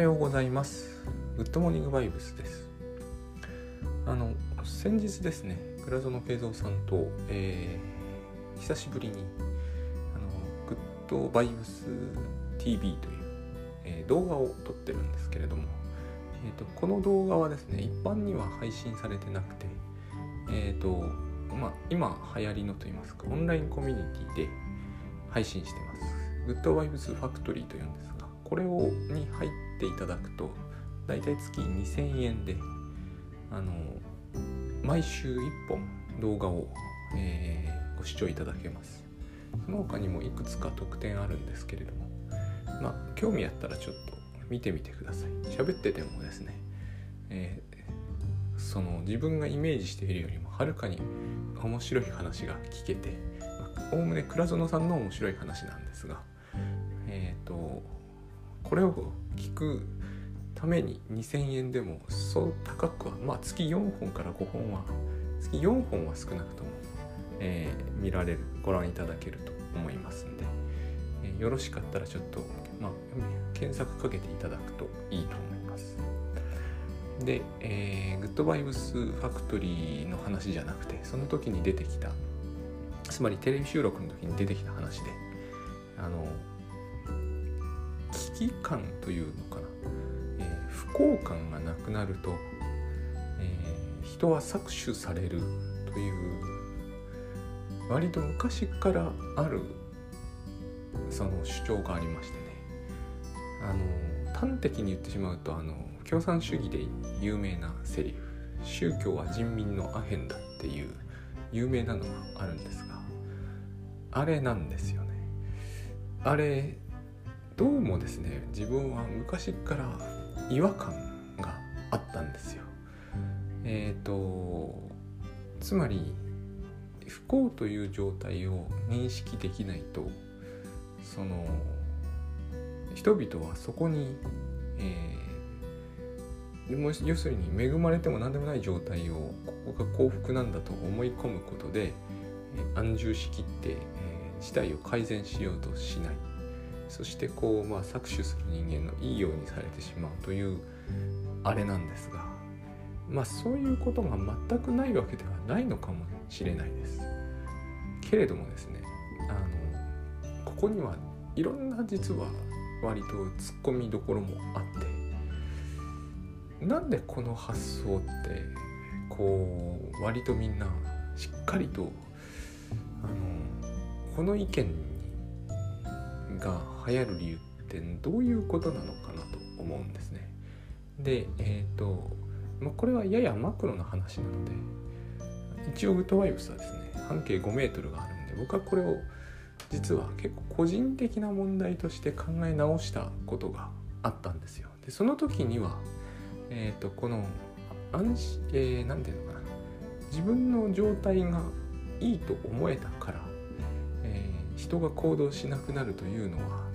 はようございます。グッドモーニングバイブスです。あの先日ですね倉園慶三さんと、えー、久しぶりにあのグッドバイブス TV という、えー、動画を撮ってるんですけれども、えーと、この動画はですね一般には配信されてなくてえっ、ー、とまあ今流行りのと言いますかオンラインコミュニティで配信してます。グッドバイブスファクトリーというんですがこれをに入ってていただくとだいたい月2000円であの毎週1本動画を、えー、ご視聴いただけます。その他にもいくつか特典あるんですけれどもまあ興味あったらちょっと見てみてください。喋っててもですね、えー、その自分がイメージしているよりもはるかに面白い話が聞けておおむね倉園さんの面白い話なんですが、これを聞くために2000円でもそう高くはまあ月4本から5本は月4本は少なくとも、えー、見られるご覧いただけると思いますんで、えー、よろしかったらちょっと、まあ、検索かけていただくといいと思います。で、えー、グッドバイブスファクトリーの話じゃなくてその時に出てきたつまりテレビ収録の時に出てきた話であの危機感というのかな、えー、不幸感がなくなると、えー、人は搾取されるという割と昔からあるその主張がありましてね。あの端的に言ってしまうとあの共産主義で有名なセリフ「宗教は人民のアヘンだ」っていう有名なのがあるんですがあれなんですよね。あれどうもですね自分は昔から違和感があったんですよ。えっ、ー、とつまり不幸という状態を認識できないとその人々はそこに、えー、要するに恵まれても何でもない状態をここが幸福なんだと思い込むことで安住しきって、えー、事態を改善しようとしない。そしてこう、まあ、搾取する人間のいいようにされてしまうというあれなんですがまあそういうことが全くないわけではないのかもしれないです。けれどもですねあのここにはいろんな実は割とツッコミどころもあってなんでこの発想ってこう割とみんなしっかりとあのこの意見にが流行る理由ってどういうことなのかなと思うんですね。でえっ、ー、と、まあ、これはややマクロな話なので一応グッドワイブスはですね半径5メートルがあるんで僕はこれを実は結構個人的な問題として考え直したことがあったんですよ。でその時には、えーと、この安心、えー、なんていうのかな自分の状態がいいと思えたから、人が行動しなくなるというのは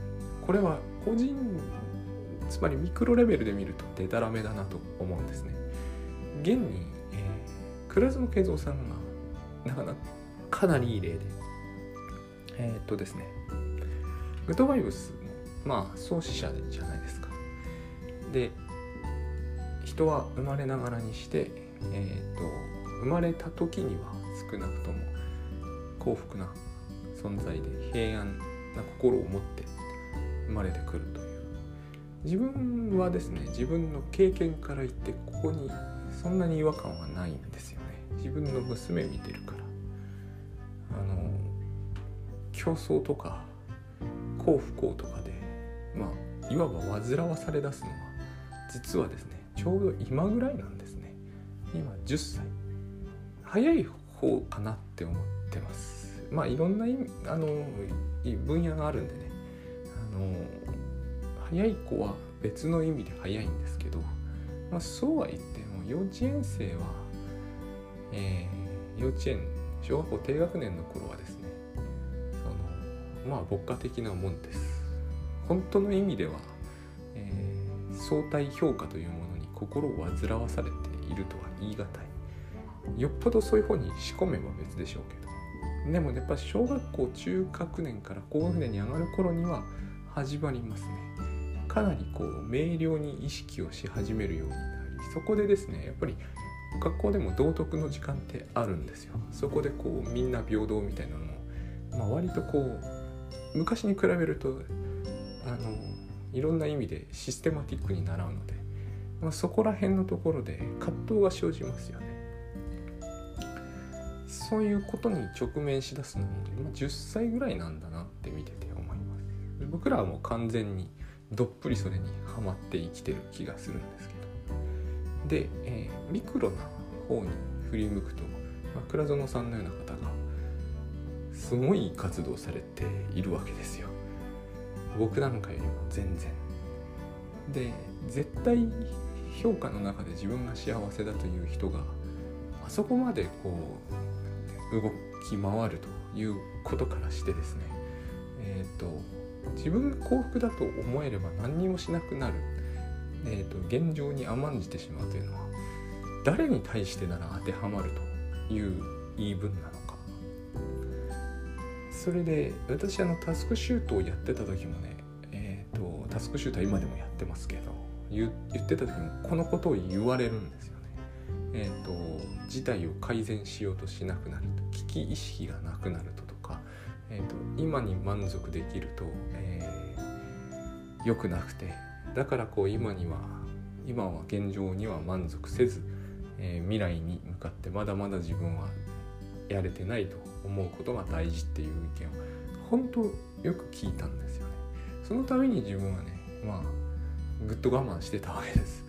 これは個人つまりミクロレベルで見るとデタラメだなと思うんですね。現に、えー、倉園慶三さんがなかなかなりいい例でえー、っとですねグッドバイブスのまあ創始者じゃないですか。で人は生まれながらにして、えーと生まれた時には少なくとも幸福な存在で平安な心を持って生まれてくるという。自分はですね自分の経験から言ってここにそんなに違和感はないんですよね。自分の娘見てるから。あの競争とか幸不幸とかでまあいわば煩わされだすのは実はですねちょうど今ぐらいなんですね。今10歳。早い方かなって思ってます。まあいろんなあの分野があるんでね。あの早い子は別の意味で早いんですけど、まあ、そうは言っても幼稚園生は、えー、幼稚園小学校低学年の頃はですねそのまあ牧歌的なもんです。本当の意味では、えー、相対評価というものに心を煩わされているとは言い難い。よっぽどそういう方に仕込めば別でしょうけど。でもやっぱ小学校中学年から高学年に上がる頃には始まりますね。かなりこう明瞭に意識をし始めるようになりそこでですねやっぱり学校でも道徳の時間ってあるんですよ。そこでこうみんな平等みたいなのも、まあ、割とこう昔に比べるとあのいろんな意味でシステマティックに習うので、まあ、そこら辺のところで葛藤が生じますよね。そういうことに直面しだすのも、10歳ぐらいなんだなって見てて思います。僕らはもう完全にどっぷりそれにはまって生きてる気がするんですけど。で、えー、ミクロな方に振り向くと、まあ、倉園さんのような方がすごい活動されているわけですよ。僕なんかよりも全然。で絶対評価の中で自分が幸せだという人があそこまでこう動き回るということからしてですねえっ、ー、と自分が幸福だと思えれば何にもしなくなる、えーと、現状に甘んじてしまうというのは誰に対してなら当てはまるという言い分なのかそれで私あのタスクシュートをやってた時もねえ、ー、とタスクシュートは今でもやってますけど言ってた時もこのことを言われるんですよ。え、ー、と事態を改善しようとしなくなると危機意識がなくなるととか、えーと、今に満足できると、えー、良くなくてだからこう今には今は現状には満足せず、えー、未来に向かってまだまだ自分はやれてないと思うことが大事っていう意見を本当よく聞いたんですよね。そのために自分はねまあぐっと我慢してたわけです。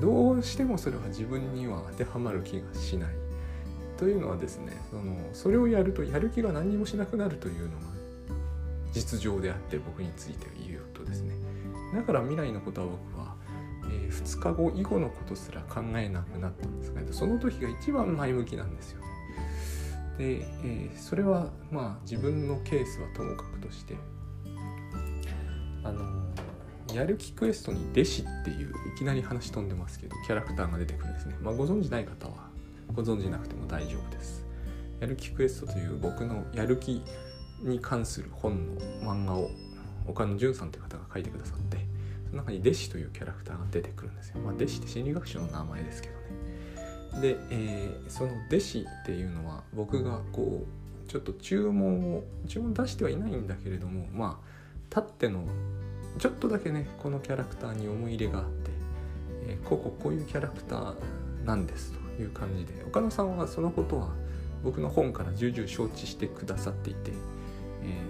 どうしてもそれは自分には当てはまる気がしない。というのはですねそのそれをやるとやる気が何もしなくなるというのが実情であって僕について言うとですねだから未来のことは僕は、えー、2日後以後のことすら考えなくなったんですがその時が一番前向きなんですよね。で、えー、それはまあ自分のケースはともかくとしてやる気クエストに弟子っていういきなり話飛んでますけどキャラクターが出てくるんですね。まあ、ご存知ない方はご存じなくても大丈夫です。やる気クエストという僕のやる気に関する本の漫画を岡野淳さんという方が書いてくださってその中に弟子というキャラクターが出てくるんですよ。まあ、弟子って心理学者の名前ですけどね。で、えー、その弟子っていうのは僕がこうちょっと注文を注文出してはいないんだけれどもまあ立ってのちょっとだけねこのキャラクターに思い入れがあって、えー、こここういうキャラクターなんですという感じで岡野さんはそのことは僕の本から重々承知してくださっていて、え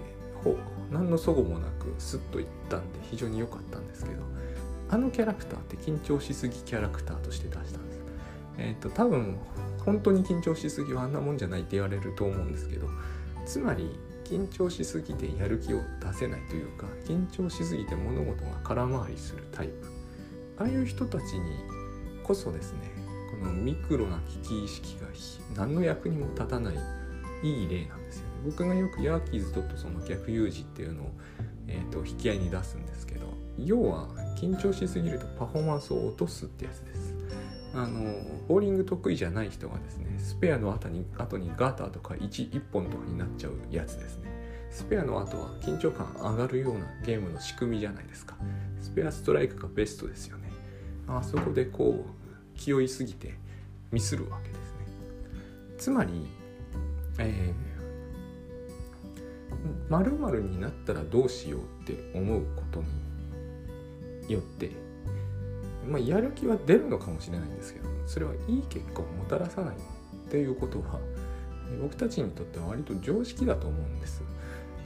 ー、何の齟齬もなくスッといったんで非常に良かったんですけどあのキャラクターって緊張しすぎキャラクターとして出したんです。えっ、ー、と多分本当に緊張しすぎはあんなもんじゃないって言われると思うんですけどつまり緊張しすぎてやる気を出せないというか緊張しすぎて物事が空回りするタイプああいう人たちにこそですねこのミクロな危機意識が何の役にも立たないいい例なんですよね。僕がよくヤーキーズとその逆有事っていうのを、えーと、引き合いに出すんですけど要は緊張しすぎるとパフォーマンスを落とすってやつです。あのボーリング得意じゃない人がですねスペアの後に後にガーターとか 1, 1本とかになっちゃうやつですね。スペアの後は緊張感上がるようなゲームの仕組みじゃないですか。スペアストライクがベストですよね。あそこでこう気負いすぎてミスるわけですね。つまりえー、〇〇になったらどうしようって思うことによって、まあ、やる気は出るのかもしれないんですけどそれはいい結果をもたらさないっていうことは僕たちにとっては割と常識だと思うんです。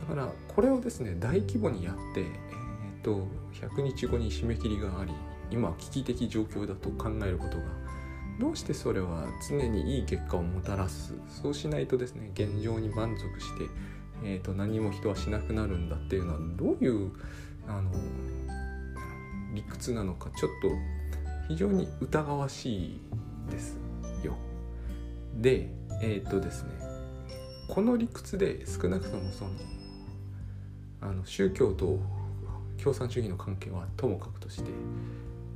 だからこれをですね大規模にやって、えーと100日後に締め切りがあり今危機的状況だと考えることがどうしてそれは常にいい結果をもたらすそうしないとですね現状に満足して、えーと、何も人はしなくなるんだっていうのはどういうあの理屈なのかちょっと非常に疑わしいですよ。でえっ、とですねこの理屈で少なくともそのあの宗教と共産主義の関係はともかくとして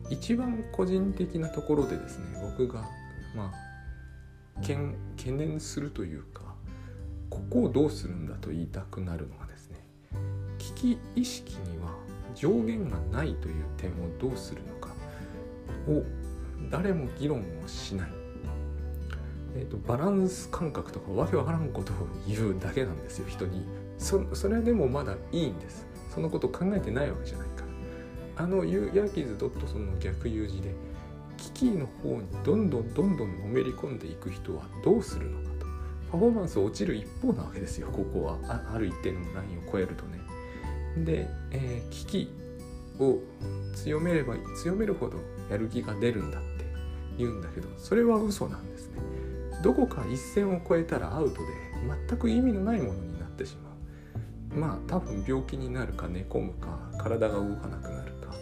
一番個人的なところでですね僕がまあ懸念するというかここをどうするんだと言いたくなるのはですね危機意識には上限がないという点をどうするのかを誰も議論をしない、えーと、バランス感覚とかわけわからんことを言うだけなんですよ人に。そそれでもまだいいんです。そのこと考えてないわけじゃないから。あのヤーキーズ・ドットソンの逆有字で危機の方にどんどんどんどんのめり込んでいく人はどうするのかと。パフォーマンス落ちる一方なわけですよここは。ある一定のラインを超えるとね。で、えー、危機を強めれば強めるほどやる気が出るんだって言うんだけどそれは嘘なんですね。どこか一線を越えたらアウトで全く意味のないものになってしまう。まあ多分病気になるか寝込むか体が動かなくなるか、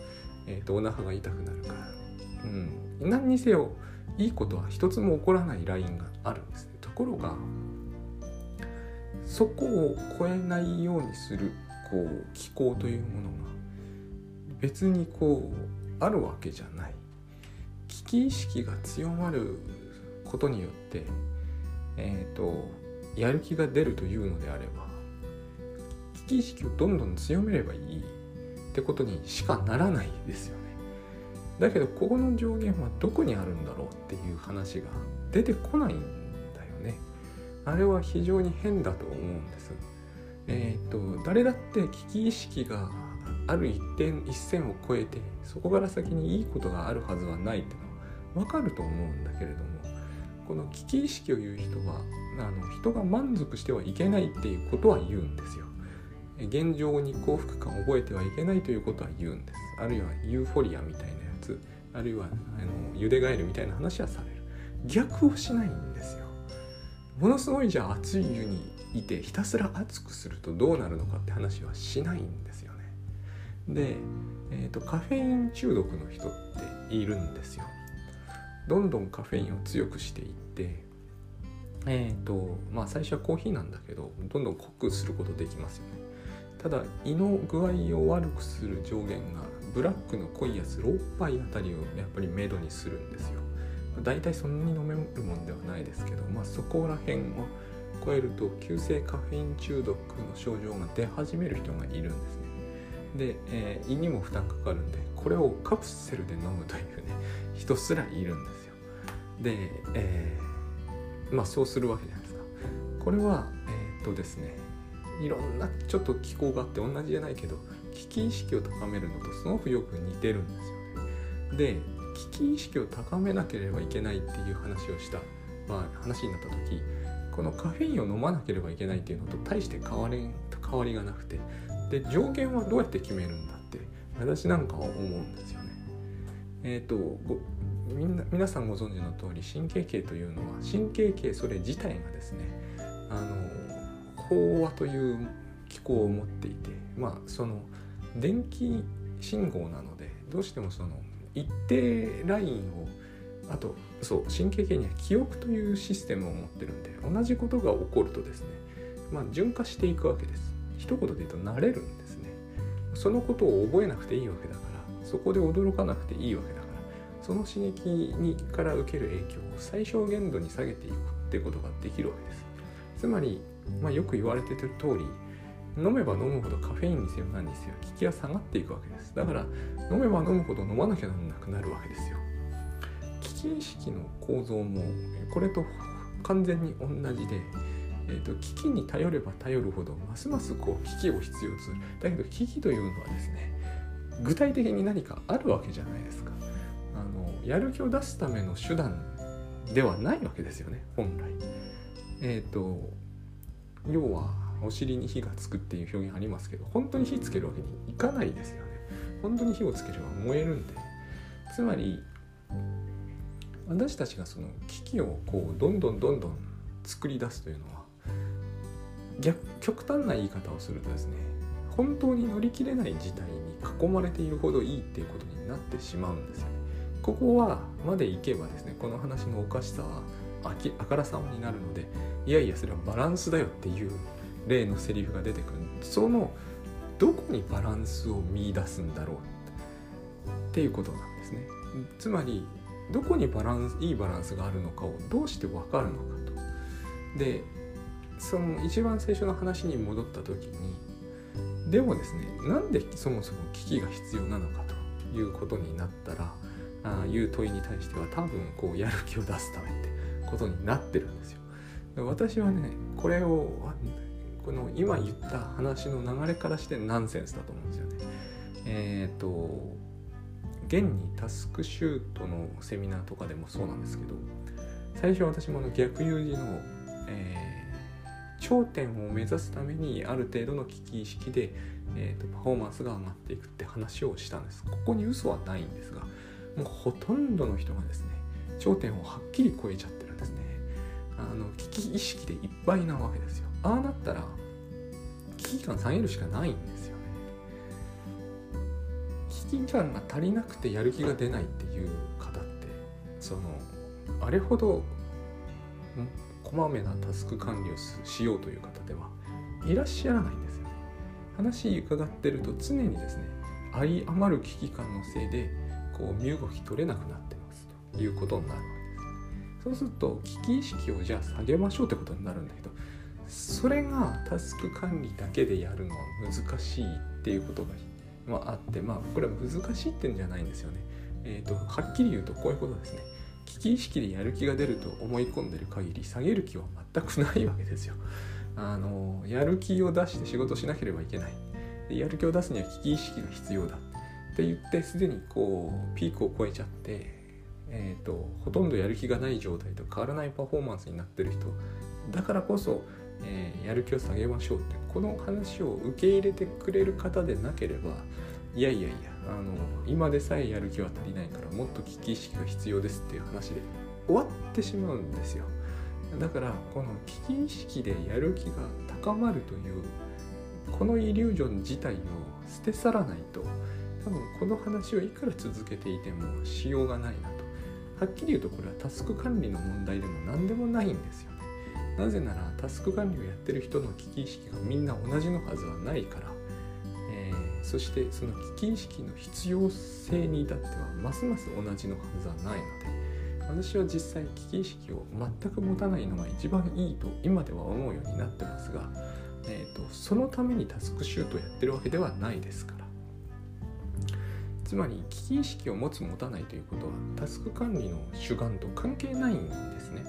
えーと、お腹が痛くなるか。うん。何にせよいいことは一つも起こらないラインがあるんですね。ところがそこを超えないようにするこう気候というものが別にこうあるわけじゃない。危機意識が強まることによってえっ、ー、とやる気が出るというのであれば危機意識をどんどん強めればいい。ってことにしかならないですよね。だけどここの上限はどこにあるんだろうっていう話が出てこないんだよね。あれは非常に変だと思うんです。えっ、ー、と誰だって危機意識がある一点一線を越えてそこから先にいいことがあるはずはないってのは分かると思うんだけれどもこの危機意識を言う人はあの人が満足してはいけないっていうことは言うんですよ。現状に幸福感を覚えてはいけないということは言うんです。あるいはユーフォリアみたいなやつあるいはあのゆでガエルみたいな話はされる。逆をしないんですよ。ものすごいじゃあ熱い湯にいてひたすら熱くするとどうなるのかって話はしないんですよね。で、えーと、カフェイン中毒の人っているんですよ。どんどんカフェインを強くしていってえっ、ー、とまあ最初はコーヒーなんだけどどんどん濃くすることできますよね。ただ胃の具合を悪くする上限がブラックの濃いやつ6杯あたりをやっぱりメドにするんですよ。大体そんなに飲めるもんではないですけど、まあ、そこら辺を超えると急性カフェイン中毒の症状が出始める人がいるんですね。で、えー、胃にも負担かかるんでこれをカプセルで飲むというね 人すらいるんですよ。で、えー、まあそうするわけじゃないですか。これはえー、っとですねいろんなちょっと気候があって同じじゃないけど危機意識を高めるのとすごくよく似てるんですよね。で危機意識を高めなければいけないっていう話をした、まあ、話になった時このカフェインを飲まなければいけないっていうのと大して変わり変わりがなくてで上限はどうやって決めるんだって私なんかは思うんですよね。えっ、ー、とみんな皆さんご存知の通り神経系というのは神経系それ自体がですねあの飽和という機構を持っていてまあその電気信号なのでどうしてもその一定ラインをあとそう神経系には記憶というシステムを持ってるんで同じことが起こるとですねまあ順化していくわけです。一言で言うと慣れるんですね。そのことを覚えなくていいわけだからそこで驚かなくていいわけだからその刺激にから受ける影響を最小限度に下げていくってことができるわけです。つまり、まあ、よく言われてる通り飲めば飲むほどカフェインにせよ何にせよ効きが下がっていくわけです。だから飲めば飲むほど飲まなきゃならなくなるわけですよ。危機意識の構造もこれと完全に同じで、えーと、危機に頼れば頼るほどますますこう危機を必要とする。だけど危機というのはですね具体的に何かあるわけじゃないですか。あのやる気を出すための手段ではないわけですよね本来。えっ、ー、と要はお尻に火がつくっていう表現ありますけど本当に火つけるわけにいかないですよね本当に火をつければ燃えるんでつまり私たちがその危機をこうどんどんどんどん作り出すというのは逆極端な言い方をするとですね本当に乗り切れない事態に囲まれているほどいいっていうことになってしまうんですよね。ここはまでいけばですねこの話のおかしさはあきあからさまになるのでいやいやそれはバランスだよっていう例のセリフが出てくる。そのどこにバランスを見出すんだろうっていうことなんですね。つまりどこにバランスいいバランスがあるのかをどうして分かるのかと。でその一番最初の話に戻った時にでもですねなんでそもそも危機が必要なのかということになったらあいう問いに対しては多分こうやる気を出すためってことになってるんですよ。私はねこれをこの今言った話の流れからしてナンセンスだと思うんですよね。えっ、ー、と現にタスクシュートのセミナーとかでもそうなんですけど最初私もの逆 U 字の、えー、頂点を目指すためにある程度の危機意識で、えーと、パフォーマンスが上がっていくって話をしたんです。ここに嘘はないんですがもうほとんどの人がですね頂点をはっきり超えちゃってるんですね。あの危機意識でいっぱいなわけですよ。ああなったら危機感下げるしかないんですよね。危機感が足りなくてやる気が出ないっていう方ってそのあれほどこまめなタスク管理をしようという方ではいらっしゃらないんですよね。話伺ってると常にですねあり余る危機感のせいでこう身動き取れなくなってますと。いうことになるわけです。そうすると危機意識をじゃあ下げましょうってことになるんだけどそれがタスク管理だけでやるのは難しいっていうことが、まあ、あってまあこれは難しいってんじゃないんですよね。えーと、はっきり言うとこういうことですね。危機意識でやる気が出ると思い込んでる限り下げる気は全くないわけですよ。あのやる気を出して仕事しなければいけない。でやる気を出すには危機意識が必要だって言ってすでにこうピークを超えちゃって、えーとほとんどやる気がない状態と変わらないパフォーマンスになってる人だからこそえー、やる気を下げましょうってこの話を受け入れてくれる方でなければいやいやいやあの今でさえやる気は足りないからもっと危機意識が必要ですっていう話で終わってしまうんですよ。だからこの危機意識でやる気が高まるというこのイリュージョン自体を捨て去らないと多分この話をいくら続けていてもしようがないなと。はっきり言うとこれはタスク管理の問題でも何でもないんですよね。なぜならタスク管理をやってる人の危機意識がみんな同じのはずはないから、えー、そしてその危機意識の必要性に至ってはますます同じのはずはないので私は実際危機意識を全く持たないのが一番いいと今では思うようになってますが、えーと、そのためにタスクシュートをやってるわけではないですか。つまり危機意識を持つ持たないということはタスク管理の主眼と関係ないんですね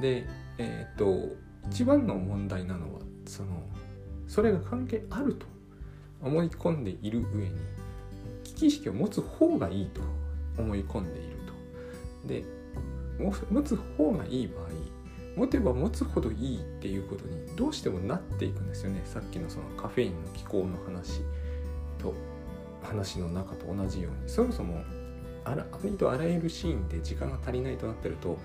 でえっ、と一番の問題なのはそのそれが関係あると思い込んでいる上に危機意識を持つ方がいいと思い込んでいると。で持つ方がいい場合持てば持つほどいいっていうことにどうしてもなっていくんですよねさっきのそのカフェインの気候の話と話の中と同じようにそもそもあらありとあらゆるシーンで時間が足りないとなってると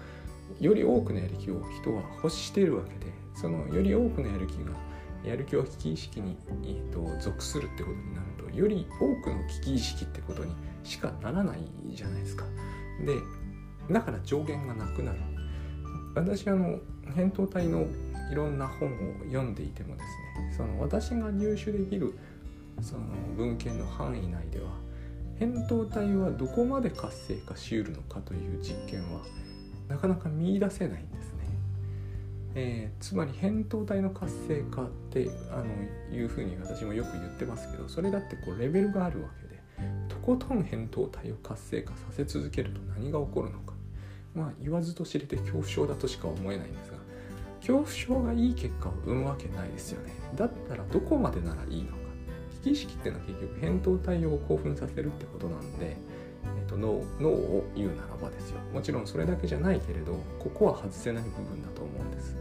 より多くのやる気を人は欲しているわけでそのより多くのやる気がやる気を危機意識に、えーと、属するってことになるとより多くの危機意識ってことにしかならないじゃないですか。でだから上限がなくなる。私あの扁桃体のいろんな本を読んでいてもですねその私が入手できるその文献の範囲内では扁桃体はどこまで活性化しうるのかという実験はなかなか見出せないんですね。えー、つまり扁桃体の活性化ってあのいうふうに私もよく言ってますけどそれだってこうレベルがあるわけでとことん扁桃体を活性化させ続けると何が起こるのか。まあ言わずと知れて恐怖症だとしか思えないんですが恐怖症がいい結果を生むわけないですよね。だったらどこまでならいいのか。意識っていうのは結局扁桃体を興奮させるってことなんでえーと、脳脳を言うならばですよ。もちろんそれだけじゃないけれどここは外せない部分だと思うんです。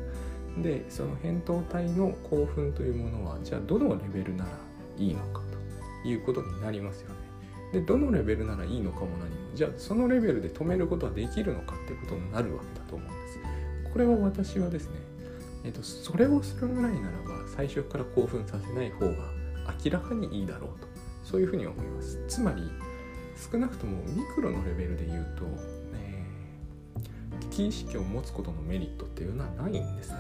でその扁桃体の興奮というものはじゃあどのレベルならいいのかということになりますよね。でどのレベルならいいのかも何も。じゃあそのレベルで止めることはできるのかってことになるわけだと思うんです。これは私はですね、えーとそれをするぐらいならば最初から興奮させない方が明らかにいいだろうとそういうふうに思いますつまり少なくともミクロのレベルで言うと、えー、危機意識を持つことのメリットっていうのはないんですね。